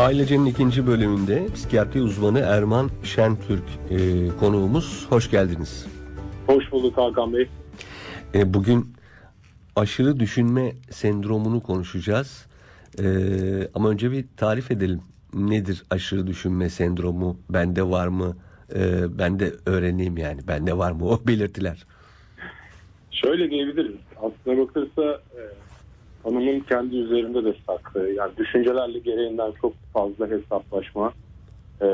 Ailecenin ikinci bölümünde psikiyatri uzmanı Erman Şentürk e, konuğumuz. Hoş geldiniz. Hoş bulduk Hakan Bey. E, bugün aşırı düşünme sendromunu konuşacağız. E, ama önce bir tarif edelim. Nedir aşırı düşünme sendromu? Bende var mı? E, ben de öğreneyim yani. Bende var mı o belirtiler? Şöyle diyebiliriz. Aslına bakılırsa e, tanımın kendi üzerinde de saklı. Yani düşüncelerle gereğinden çok fazla hesaplaşma. E,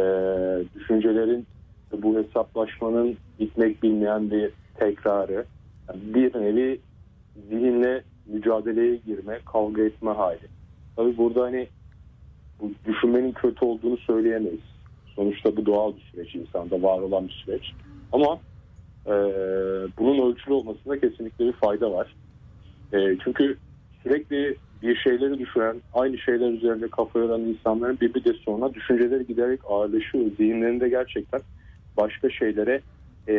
düşüncelerin bu hesaplaşmanın bitmek bilmeyen bir tekrarı. Yani bir nevi zihinle mücadeleye girme, kavga etme hali. Tabii burada hani bu düşünmenin kötü olduğunu söyleyemeyiz. Sonuçta bu doğal bir süreç, insanda var olan bir süreç. Ama e, bunun ölçülü olmasında kesinlikle bir fayda var. E, çünkü sürekli bir şeyleri düşünen, aynı şeyler üzerinde kafa yoran insanların bir bir de sonra düşünceleri giderek ağırlaşıyor. Zihinlerinde gerçekten başka şeylere e,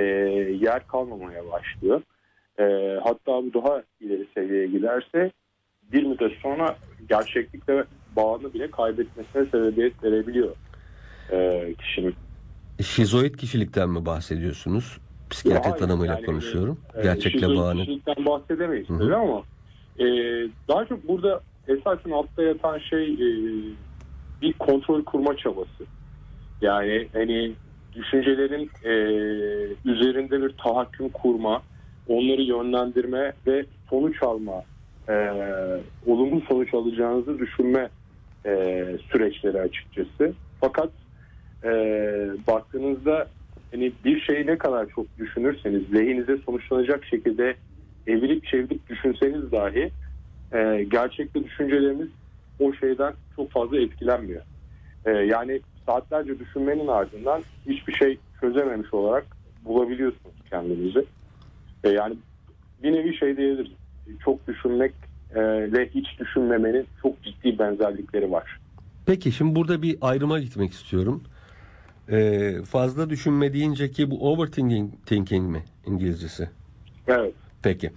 yer kalmamaya başlıyor. E, hatta bu daha ileri seviyeye giderse bir müddet sonra gerçeklikle bağını bile kaybetmesine sebebiyet verebiliyor e, kişinin. Şizoid kişilikten mi bahsediyorsunuz? Psikiyatri tanımıyla yani, konuşuyorum. e, Gerçekle şizoid bağını. kişilikten bahsedemeyiz Hı hı. tabii ama e, daha çok burada esasen altta yatan şey e, bir kontrol kurma çabası. Yani hani düşüncelerin e, üzerinde bir tahakküm kurma, onları yönlendirme ve sonuç alma, e, olumlu sonuç alacağınızı düşünme e, süreçleri açıkçası. Fakat e, baktığınızda hani bir şeyi ne kadar çok düşünürseniz lehinize sonuçlanacak şekilde evirip çevirip düşünseniz dahi e, gerçekte düşünceleriniz o şeyden çok fazla etkilenmiyor. E, yani saatlerce düşünmenin ardından hiçbir şey çözememiş olarak bulabiliyorsunuz kendinizi. E, yani bir nevi şey diyebiliriz. Çok düşünmekle hiç düşünmemenin çok ciddi benzerlikleri var. Peki şimdi burada bir ayrıma gitmek istiyorum. Ee, fazla düşünme deyince ki bu overthinking thinking mi İngilizcesi? Evet. Peki.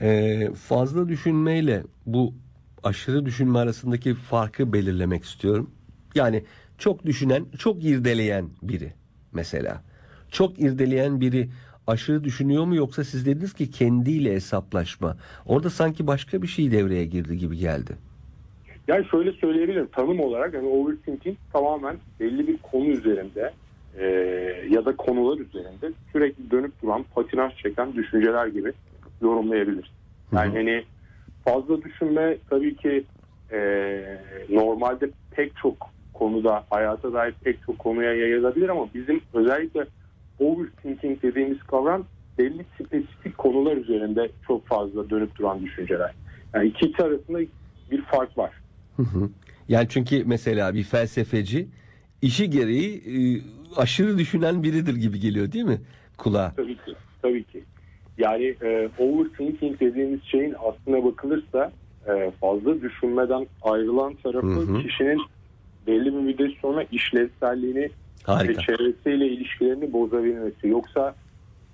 Ee, fazla düşünmeyle bu aşırı düşünme arasındaki farkı belirlemek istiyorum. Yani çok düşünen, çok irdeleyen biri mesela. Çok irdeleyen biri aşırı düşünüyor mu yoksa siz dediniz ki kendiyle hesaplaşma. Orada sanki başka bir şey devreye girdi gibi geldi. Yani şöyle söyleyebilirim tanım olarak yani overthinking tamamen belli bir konu üzerinde e, ya da konular üzerinde sürekli dönüp duran patinaj çeken düşünceler gibi yorumlayabiliriz. Yani hani fazla düşünme tabii ki e, normalde pek çok konuda hayata dair pek çok konuya yayılabilir ama bizim özellikle overthinking dediğimiz kavram belli spesifik konular üzerinde çok fazla dönüp duran düşünceler. Yani ikisi arasında bir fark var. Hı hı. Yani çünkü mesela bir felsefeci işi gereği e, aşırı düşünen biridir gibi geliyor değil mi kulağa? Tabii ki. Tabii ki. Yani e, overthinking dediğimiz şeyin aslına bakılırsa e, fazla düşünmeden ayrılan tarafı Hı hı. kişinin belli bir müddet sonra işlevselliğini ve Harika. çevresiyle ilişkilerini bozabilmesi. Yoksa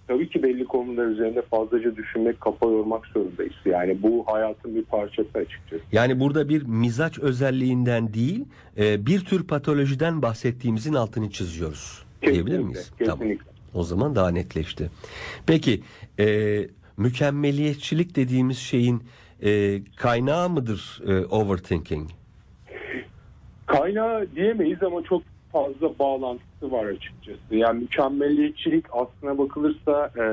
tabii ki belli konular üzerinde fazlaca düşünmek, kafa yormak zorundayız. Yani bu hayatın bir parçası açıkçası. Yani burada bir mizaç özelliğinden değil, e, bir tür patolojiden bahsettiğimizin altını çiziyoruz. Diyebilir miyiz? Tamam. O zaman daha netleşti. Peki, e, mükemmeliyetçilik dediğimiz şeyin e, kaynağı mıdır e, overthinking? Kaynağı diyemeyiz ama çok fazla bağlantısı var açıkçası. Yani mükemmelliyetçilik aslına bakılırsa e,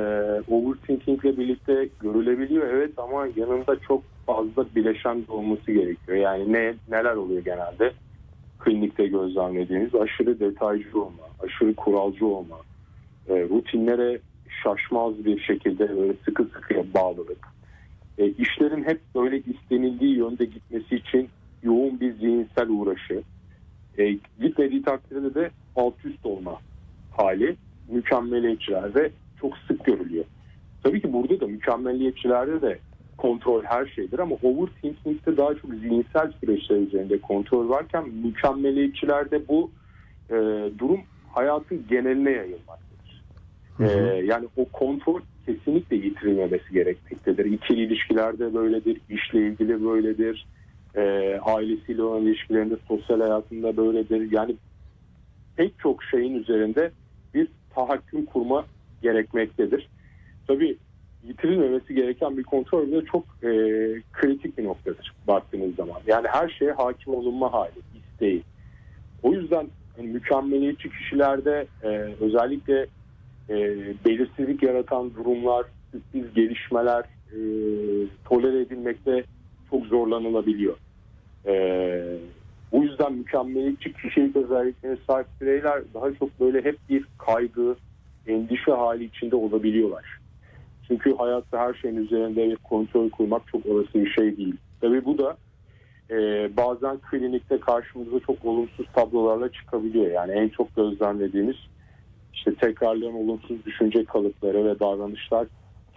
overthinking ile birlikte görülebiliyor evet ama yanında çok fazla bileşen olması gerekiyor. Yani ne neler oluyor genelde? Klinikte gözlemlediğiniz aşırı detaycı olma, aşırı kuralcı olma, e, rutinlere şaşmaz bir şekilde böyle sıkı sıkıya bağlılık. E, işlerin hep böyle istenildiği yönde gitmesi için yoğun bir zihinsel uğraşı. E, gitmediği takdirde de alt üst olma hali mükemmeliyetçilerde çok sık görülüyor. Tabii ki burada da mükemmeliyetçilerde de kontrol her şeydir ama overthinking'de daha çok zihinsel süreçler üzerinde kontrol varken mükemmeliyetçilerde bu e, durum hayatın geneline yayılmaktadır. Hı hı. E, yani o kontrol kesinlikle yitirilmemesi gerekmektedir. İkili ilişkilerde böyledir, işle ilgili böyledir. e, ailesiyle olan ilişkilerinde, sosyal hayatında böyledir. Yani pek çok şeyin üzerinde bir tahakküm kurma gerekmektedir. Tabii yitirilmemesi gereken bir kontrol de çok e, kritik bir noktadır baktığınız zaman. Yani her şeye hakim olunma hali, isteği. O yüzden hani mükemmeliyetçi kişilerde e, özellikle e, belirsizlik yaratan durumlar, sürpriz gelişmeler e, tolere edilmekte çok zorlanılabiliyor. E, bu yüzden mükemmeliyetçi kişilik özelliklerine sahip bireyler daha çok böyle hep bir kaygı, endişe hali içinde olabiliyorlar. Çünkü hayatta her şeyin üzerinde bir kontrol kurmak çok olası bir şey değil. Tabii bu da e, bazen klinikte karşımıza çok olumsuz tablolarla çıkabiliyor. Yani en çok gözlemlediğimiz işte tekrarlayan olumsuz düşünce kalıpları ve davranışlar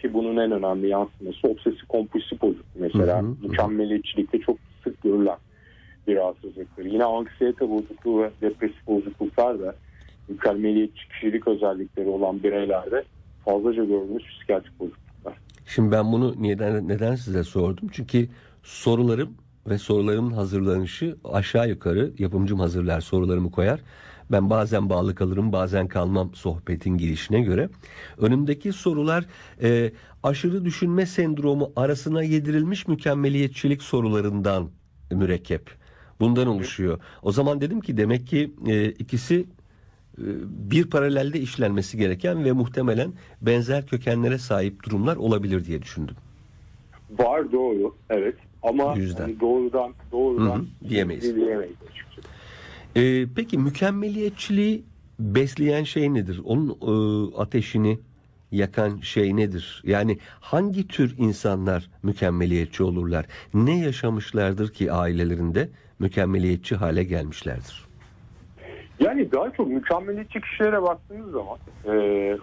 ki bunun en önemli yansıması obsesif kompulsif bozukluk mesela. Hı hı. Mükemmeliyetçilikte çok sık görülen bir rahatsızlıktır. Yine anksiyete bozukluğu ve depresif bozukluklar da mükemmeliyetçi kişilik özellikleri olan bireylerde fazlaca gördüğümüz psikiyatrik bozukluklar. Şimdi ben bunu neden neden size sordum? Çünkü sorularım ve sorularımın hazırlanışı aşağı yukarı yapımcım hazırlar sorularımı koyar. Ben bazen bağlı kalırım bazen kalmam sohbetin girişine göre. Önümdeki sorular e, aşırı düşünme sendromu arasına yedirilmiş mükemmeliyetçilik sorularından mürekkep. Bundan oluşuyor. O zaman dedim ki demek ki e, ikisi e, bir paralelde işlenmesi gereken ve muhtemelen benzer kökenlere sahip durumlar olabilir diye düşündüm. Var doğru evet ama Yüzden. hani doğrudan doğrudan Hı hı, diyemeyiz. diyemeyiz açıkçası. Ee, peki mükemmeliyetçiliği besleyen şey nedir? Onun e, ateşini yakan şey nedir? Yani hangi tür insanlar mükemmeliyetçi olurlar? Ne yaşamışlardır ki ailelerinde mükemmeliyetçi hale gelmişlerdir? Yani daha çok mükemmeliyetçi kişilere baktığınız zaman e,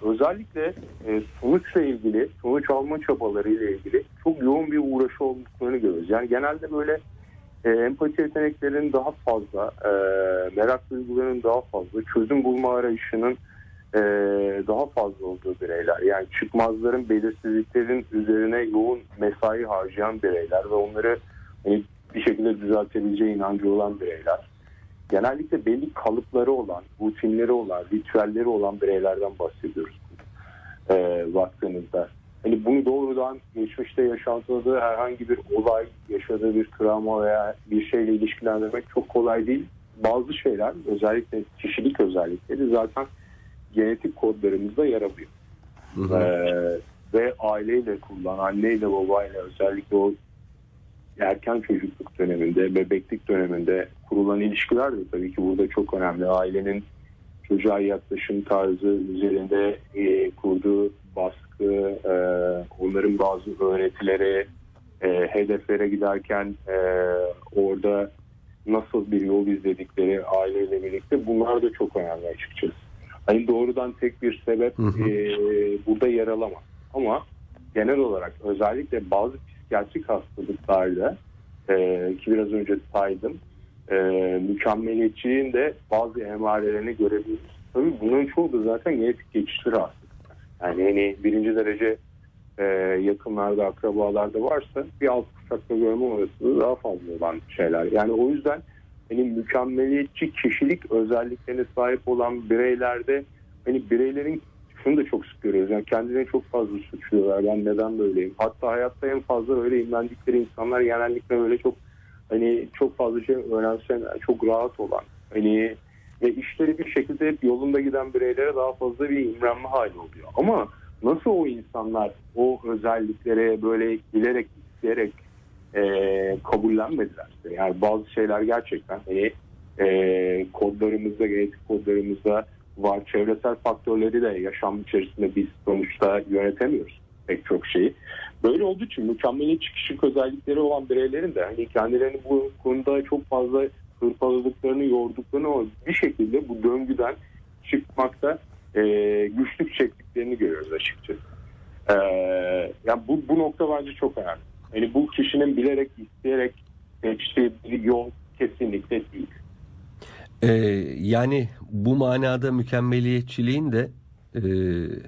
özellikle e, sonuçla ilgili, sonuç alma çabaları ile ilgili çok yoğun bir uğraşı olduklarını görüyoruz. Yani genelde böyle e, empati yeteneklerinin daha fazla, e, merak duygularının daha fazla, çözüm bulma arayışının e, daha fazla olduğu bireyler. Yani çıkmazların, belirsizliklerin üzerine yoğun mesai harcayan bireyler ve onları hani, bir şekilde düzeltebileceği inancı olan bireyler genellikle belli kalıpları olan, rutinleri olan, ritüelleri olan bireylerden bahsediyoruz. Ee, baktığınızda. Hani bunu doğrudan geçmişte yaşantıladığı herhangi bir olay, yaşadığı bir travma veya bir şeyle ilişkilendirmek çok kolay değil. Bazı şeyler özellikle kişilik özellikleri zaten genetik kodlarımızda yer alıyor. Hı hı. Ee, ve aileyle kurulan, anneyle babayla özellikle o erken çocukluk döneminde, bebeklik döneminde kurulan ilişkiler de tabii ki burada çok önemli. Ailenin çocuğa yaklaşım tarzı üzerinde e, kurduğu baskı, e, onların bazı öğretileri, e, hedeflere giderken e, orada nasıl bir yol izledikleri aileyle birlikte bunlar da çok önemli açıkçası. Hani doğrudan tek bir sebep Hı hı. e, burada yer alamaz. Ama genel olarak özellikle bazı psikiyatrik hastalıklarda e, ki biraz önce saydım e, mükemmeliyetçiliğin de bazı emarelerini görebiliriz. Tabii bunların çoğu da zaten genetik geçişli rahatsızlıklar. Yani hani birinci derece e, yakınlarda, akrabalarda varsa bir alt kuşakta görme olasılığı daha fazla olan şeyler. Yani o yüzden hani mükemmeliyetçi kişilik özelliklerine sahip olan bireylerde hani bireylerin şunu da çok sık görüyoruz. Yani kendilerini çok fazla suçluyorlar. Ben neden böyleyim? Hatta hayatta en fazla öyle imlendikleri insanlar genellikle böyle çok hani çok fazla şey öğrensen çok rahat olan hani ve işleri bir şekilde hep yolunda giden bireylere daha fazla bir imrenme hali oluyor. Ama nasıl o insanlar o özelliklere böyle bilerek isteyerek e, kabullenmedilerse yani bazı şeyler gerçekten hani e, kodlarımızda genetik kodlarımızda var çevresel faktörleri de yaşam içerisinde biz sonuçta yönetemiyoruz pek çok şeyi. Böyle olduğu için mükemmeliyetçi kişilik özellikleri olan bireylerin de hani kendilerini bu konuda çok fazla hırpaladıklarını, yorduklarını ama bir şekilde bu döngüden çıkmakta e, güçlük çektiklerini görüyoruz açıkçası. E, yani bu, bu nokta bence çok önemli. Yani bu kişinin bilerek, isteyerek seçtiği bir yol kesinlikle değil. Ee, yani bu manada mükemmeliyetçiliğin de e,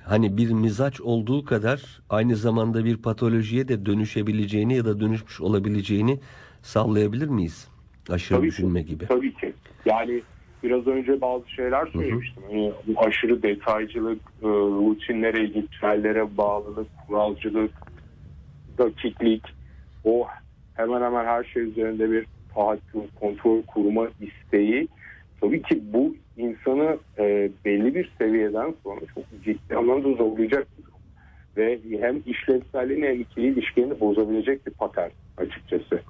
hani bir mizaç olduğu kadar aynı zamanda bir patolojiye de dönüşebileceğini ya da dönüşmüş olabileceğini sallayabilir miyiz? Aşırı Tabii düşünme ki, gibi. Tabii ki. Yani biraz önce bazı şeyler söylemiştim. Hani bu aşırı detaycılık, e, rutinlere, ritüellere bağlılık, kuralcılık, dakiklik, o hemen hemen her şey üzerinde bir tahakküm, kontrol kurma isteği. Tabii ki bu insanı e, belli bir seviyeden sonra çok ciddi anlamda zorlayacak bir durum. Ve hem işlevselliğini hem ikili ilişkilerini bozabilecek bir patern açıkçası.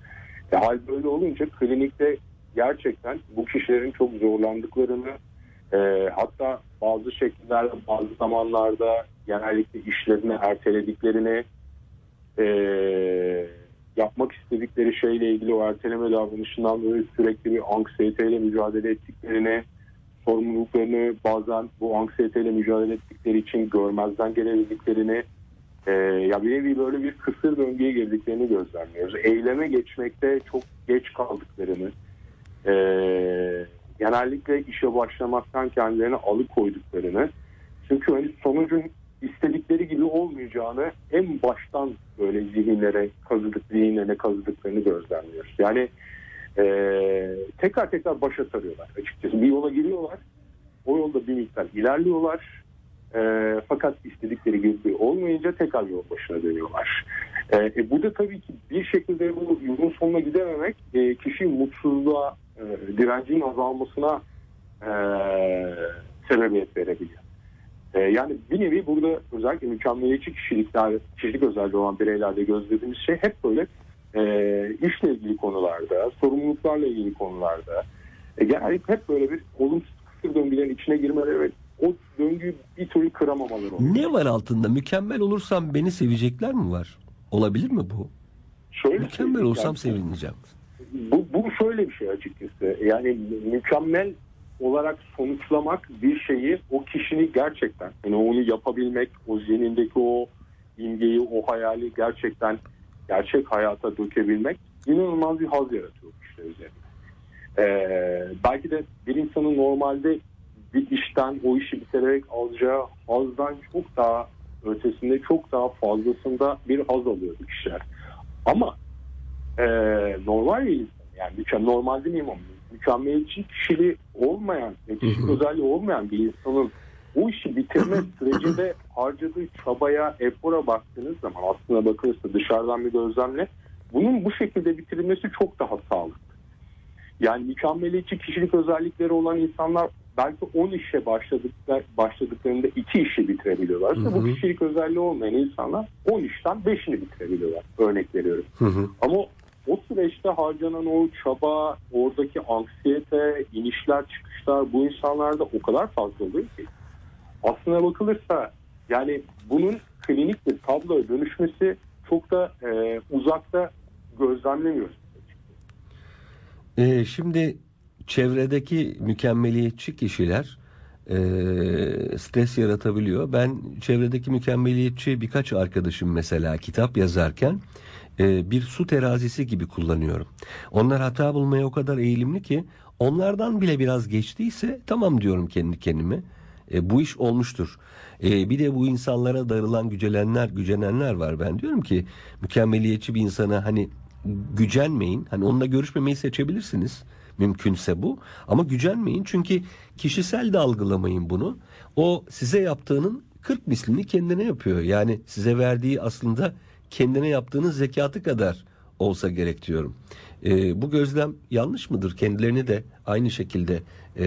E, hal böyle olunca klinikte gerçekten bu kişilerin çok zorlandıklarını e, hatta bazı şekillerde bazı zamanlarda genellikle işlerini ertelediklerini e, yapmak istedikleri şeyle ilgili o erteleme davranışından dolayı sürekli bir anksiyeteyle mücadele ettiklerini sorumluluklarını bazen bu anksiyeteyle mücadele ettikleri için görmezden gelebildiklerini e, ya bir nevi böyle bir kısır döngüye girdiklerini gözlemliyoruz. Eyleme geçmekte çok geç kaldıklarını e, genellikle işe başlamaktan kendilerini alıkoyduklarını çünkü hani sonucun istedikleri gibi olmayacağını en baştan böyle zihinlere kazıdık, zihinlerine kazıdıklarını gözlemliyoruz. Yani e, tekrar tekrar başa sarıyorlar açıkçası. Bir yola giriyorlar, o yolda bir miktar ilerliyorlar. E, fakat istedikleri gibi olmayınca tekrar yol başına dönüyorlar. E, e, bu da tabii ki bir şekilde bu yolun sonuna gidememek e, kişiyi mutsuzluğa, e, direncin azalmasına e, sebebiyet verebiliyor. E, yani bir nevi burada özellikle mükemmeliyetçi kişilikler, kişilik özelliği olan bireylerde gözlediğimiz şey hep böyle e, işle ilgili konularda, sorumluluklarla ilgili konularda e, genellikle hep böyle bir olumsuz kısır döngülerin içine girmeleri ve o döngüyü bir türlü kıramamaları oluyor. Ne var altında? Mükemmel olursam beni sevecekler mi var? Olabilir mi bu? Şöyle Mükemmel olsam yani, sevineceğim. bu, bu şöyle bir şey açıkçası. Yani mükemmel olarak sonuçlamak bir şeyi o kişinin gerçekten yani onu yapabilmek, o zihnindeki o imgeyi, o hayali gerçekten gerçek hayata dökebilmek inanılmaz bir haz yaratıyor kişiler üzerinde. Ee, belki de bir insanın normalde bir işten o işi bitirerek alacağı hazdan çok daha ötesinde çok daha fazlasında bir haz alıyor bu kişiler. Ama e, normal bir insan yani mükemmel, normal demeyeyim ama mükemmeliyetçi kişiliği olmayan ve kişilik özelliği olmayan bir insanın bu işi bitirme sürecinde harcadığı çabaya, efora baktığınız zaman aslına bakılırsa dışarıdan bir gözlemle bunun bu şekilde bitirilmesi çok daha sağlıklı. Yani mükemmeliyetçi kişilik özellikleri olan insanlar belki 10 işe başladıklar, başladıklarında 2 işi bitirebiliyorlar. Hı hı. Bu kişilik özelliği olmayan insanlar 10 işten 5'ini bitirebiliyorlar. Örnek veriyorum. Hı hı. Ama o süreçte harcanan o çaba, oradaki anksiyete, inişler çıkışlar bu insanlarda o kadar fazla oluyor ki. Aslına bakılırsa yani bunun klinik bir tabloya dönüşmesi çok da e, uzakta gözlemlemiyoruz. Ee, şimdi çevredeki mükemmeliyetçi kişiler e, stres yaratabiliyor. Ben çevredeki mükemmeliyetçi birkaç arkadaşım mesela kitap yazarken e, bir su terazisi gibi kullanıyorum. Onlar hata bulmaya o kadar eğilimli ki onlardan bile biraz geçtiyse tamam diyorum kendi kendime. E, bu iş olmuştur. E, bir de bu insanlara darılan gücelenler, gücenenler var. Ben diyorum ki mükemmeliyetçi bir insana hani gücenmeyin. Hani onunla görüşmemeyi seçebilirsiniz. Mümkünse bu. Ama gücenmeyin çünkü kişisel de algılamayın bunu. O size yaptığının 40 mislini kendine yapıyor. Yani size verdiği aslında kendine yaptığınız zekatı kadar olsa gerek diyorum. E, bu gözlem yanlış mıdır? Kendilerini de aynı şekilde e,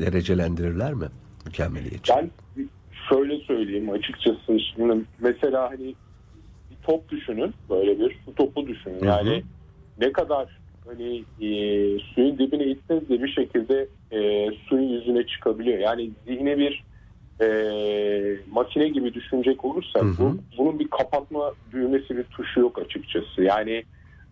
derecelendirirler mi? Mükemmeliyetçi. Ben şöyle söyleyeyim açıkçası şimdi mesela hani bir top düşünün böyle bir topu düşünün yani ne kadar hani e, suyun dibine itseniz de bir şekilde e, suyun yüzüne çıkabiliyor. Yani zihni bir e, makine gibi düşünecek olursak Hı hı. bu, bunun bir kapatma düğmesi bir tuşu yok açıkçası. Yani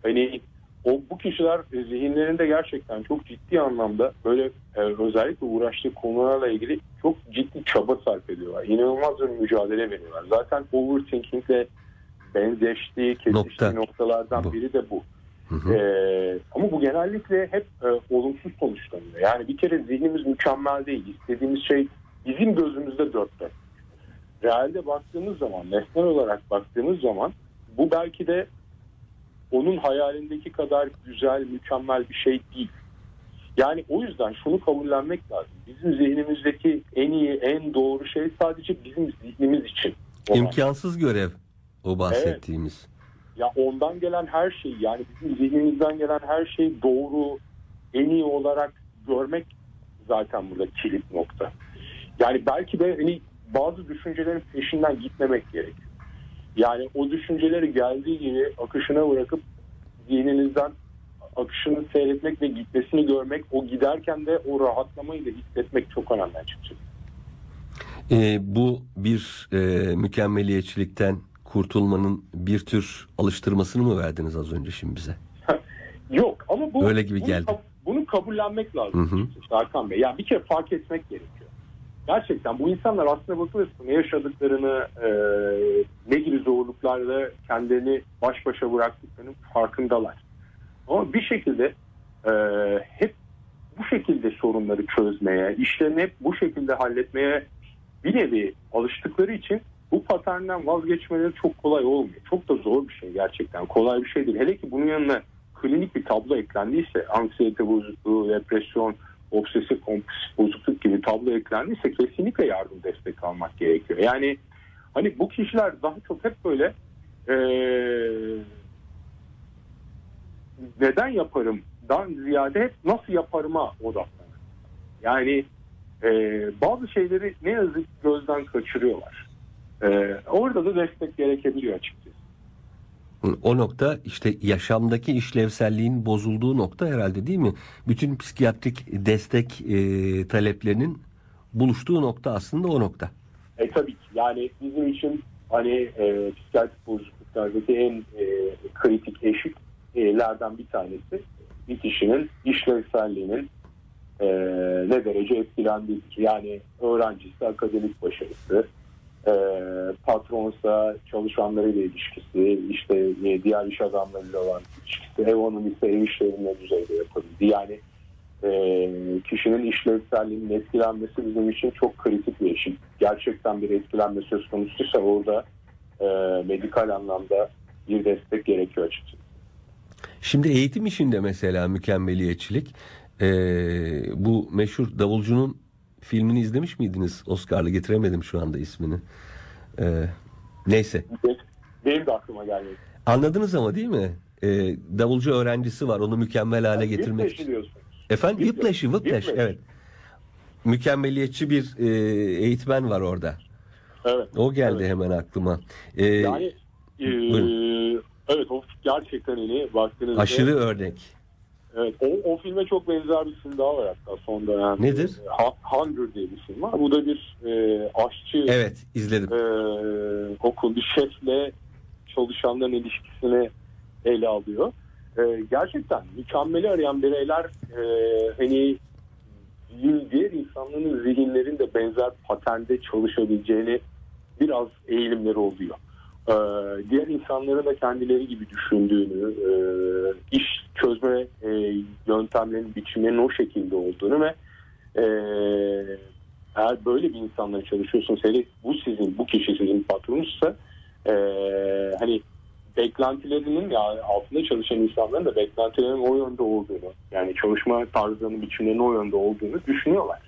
hani o bu kişiler e, zihinlerinde gerçekten çok ciddi anlamda böyle e, özellikle uğraştığı konularla ilgili çok ciddi çaba sarf ediyorlar. İnanılmaz bir mücadele veriyorlar. Zaten overthinkingle benzeştiği, kesiştiği Nokta. noktalardan Bu. biri de bu. Hı hı. Ee, ama bu genellikle hep e, olumsuz sonuçlanıyor. Yani bir kere zihnimiz mükemmel değil. İstediğimiz şey bizim gözümüzde dört dört. Realde baktığımız zaman, nesnel olarak baktığımız zaman bu belki de onun hayalindeki kadar güzel, mükemmel bir şey değil. Yani o yüzden şunu kabullenmek lazım. Bizim zihnimizdeki en iyi, en doğru şey sadece bizim zihnimiz için. olan. İmkansız görev o bahsettiğimiz. Ya ondan gelen her şey yani bizim zihnimizden gelen her şey doğru, en iyi olarak görmek zaten burada kilit nokta. Yani belki de hani bazı düşüncelerin peşinden gitmemek gerekiyor. Yani o düşünceleri geldiği gibi akışına bırakıp zihninizden akışını seyretmek ve gitmesini görmek, o giderken de o rahatlamayı da hissetmek çok önemli açıkçası. Ee, bu bir e, mükemmeliyetçilikten kurtulmanın bir tür alıştırmasını mı verdiniz az önce şimdi bize? Yok ama bu Öyle gibi bunu, geldi. bunu kabullenmek lazım. Hı Bey. Yani bir kere fark etmek gerekiyor. Gerçekten bu insanlar aslında bakılırsa ne yaşadıklarını, e, ne gibi zorluklarla kendilerini baş başa bıraktıklarının farkındalar. Ama bir şekilde e, hep bu şekilde sorunları çözmeye, işlerini hep bu şekilde halletmeye bir nevi alıştıkları için bu paternden vazgeçmeleri çok kolay olmuyor. Çok da zor bir şey gerçekten. Kolay bir şey değil. Hele ki bunun yanına klinik bir tablo eklendiyse, anksiyete bozukluğu, depresyon, obsesif kompulsif bozukluk gibi tablo eklendiyse kesinlikle yardım destek almak gerekiyor. Yani hani bu kişiler daha çok hep böyle eee neden yaparımdan ziyade hep nasıl yaparıma odaklanır. Yani e, bazı şeyleri ne yazık gözden kaçırıyorlar. E, orada da destek gerekebiliyor açıkçası. O nokta işte yaşamdaki işlevselliğin bozulduğu nokta herhalde değil mi? Bütün psikiyatrik destek e, taleplerinin buluştuğu nokta aslında o nokta. E tabii ki yani bizim için hani e, psikiyatrik bozukluklardaki en e, kritik eşiklerden bir tanesi bir kişinin işlevselliğinin e, ne derece etkilendiğidir. Yani öğrencisi akademik başarısı, e, patronsa çalışanlarıyla ilişkisi, işte e, diğer iş adamlarıyla olan ilişkisi, ev hanım ise ev işlerini ne düzeyde yapabildi. Yani e, kişinin işlevselliğinin etkilenmesi bizim için çok kritik bir eşik. Gerçekten bir etkilenme söz konusuysa orada e, medikal anlamda bir destek gerekiyor açıkçası. Şimdi eğitim işinde mesela mükemmeliyetçilik e, bu meşhur davulcunun filmini izlemiş miydiniz? Oscar'lı getiremedim şu anda ismini. E, neyse Benim de aklıma gelmedi. anladınız ama değil mi? E, davulcu öğrencisi var onu mükemmel hale getirmek Whiplash için. Efendim Whiplash. Whiplash, evet. Mükemmeliyetçi bir e, eğitmen var orada. Evet. O geldi Evet. hemen aklıma. E, Yani e, Buyurun. evet o gerçekten iyi. Baktığınızda aşırı örnek. Evet, o, o filme çok benzer bir film daha var hatta son dönemde. Nedir? Hunger diye bir film var. Bu da bir e, aşçı Evet izledim. e, okul bir şefle çalışanların ilişkisini ele alıyor. E, gerçekten mükemmeli arayan bireyler e, hani diğer insanların zihinlerinde benzer paternde çalışabileceğini biraz eğilimleri oluyor. E, diğer insanların da kendileri gibi düşündüğünü, e, iş çözme e, yöntemlerinin, biçimlerinin o şekilde olduğunu ve e, eğer böyle bir insanla çalışıyorsunuz, hele bu sizin, bu kişi sizin patronunuzsa e, hani beklentilerinin ya altında çalışan insanların da beklentilerinin o yönde olduğunu yani çalışma tarzlarının biçimlerinin o yönde olduğunu düşünüyorlar.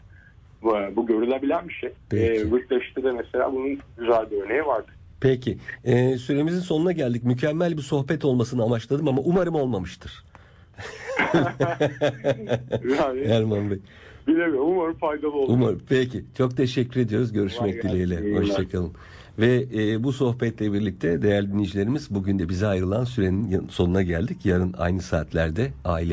Bu, bu görülebilen bir şey. Peki. E, de mesela bunun güzel bir örneği vardı. Peki. Ee, süremizin sonuna geldik. Mükemmel bir sohbet olmasını amaçladım ama umarım olmamıştır. Yani Erman Bey. bilemiyorum umarım faydalı olur. Umarım. Peki. Çok teşekkür ediyoruz. Görüşmek gelsin. dileğiyle. Hoşçakalın. Ve e, bu sohbetle birlikte değerli dinleyicilerimiz bugün de bize ayrılan sürenin sonuna geldik. Yarın aynı saatlerde aile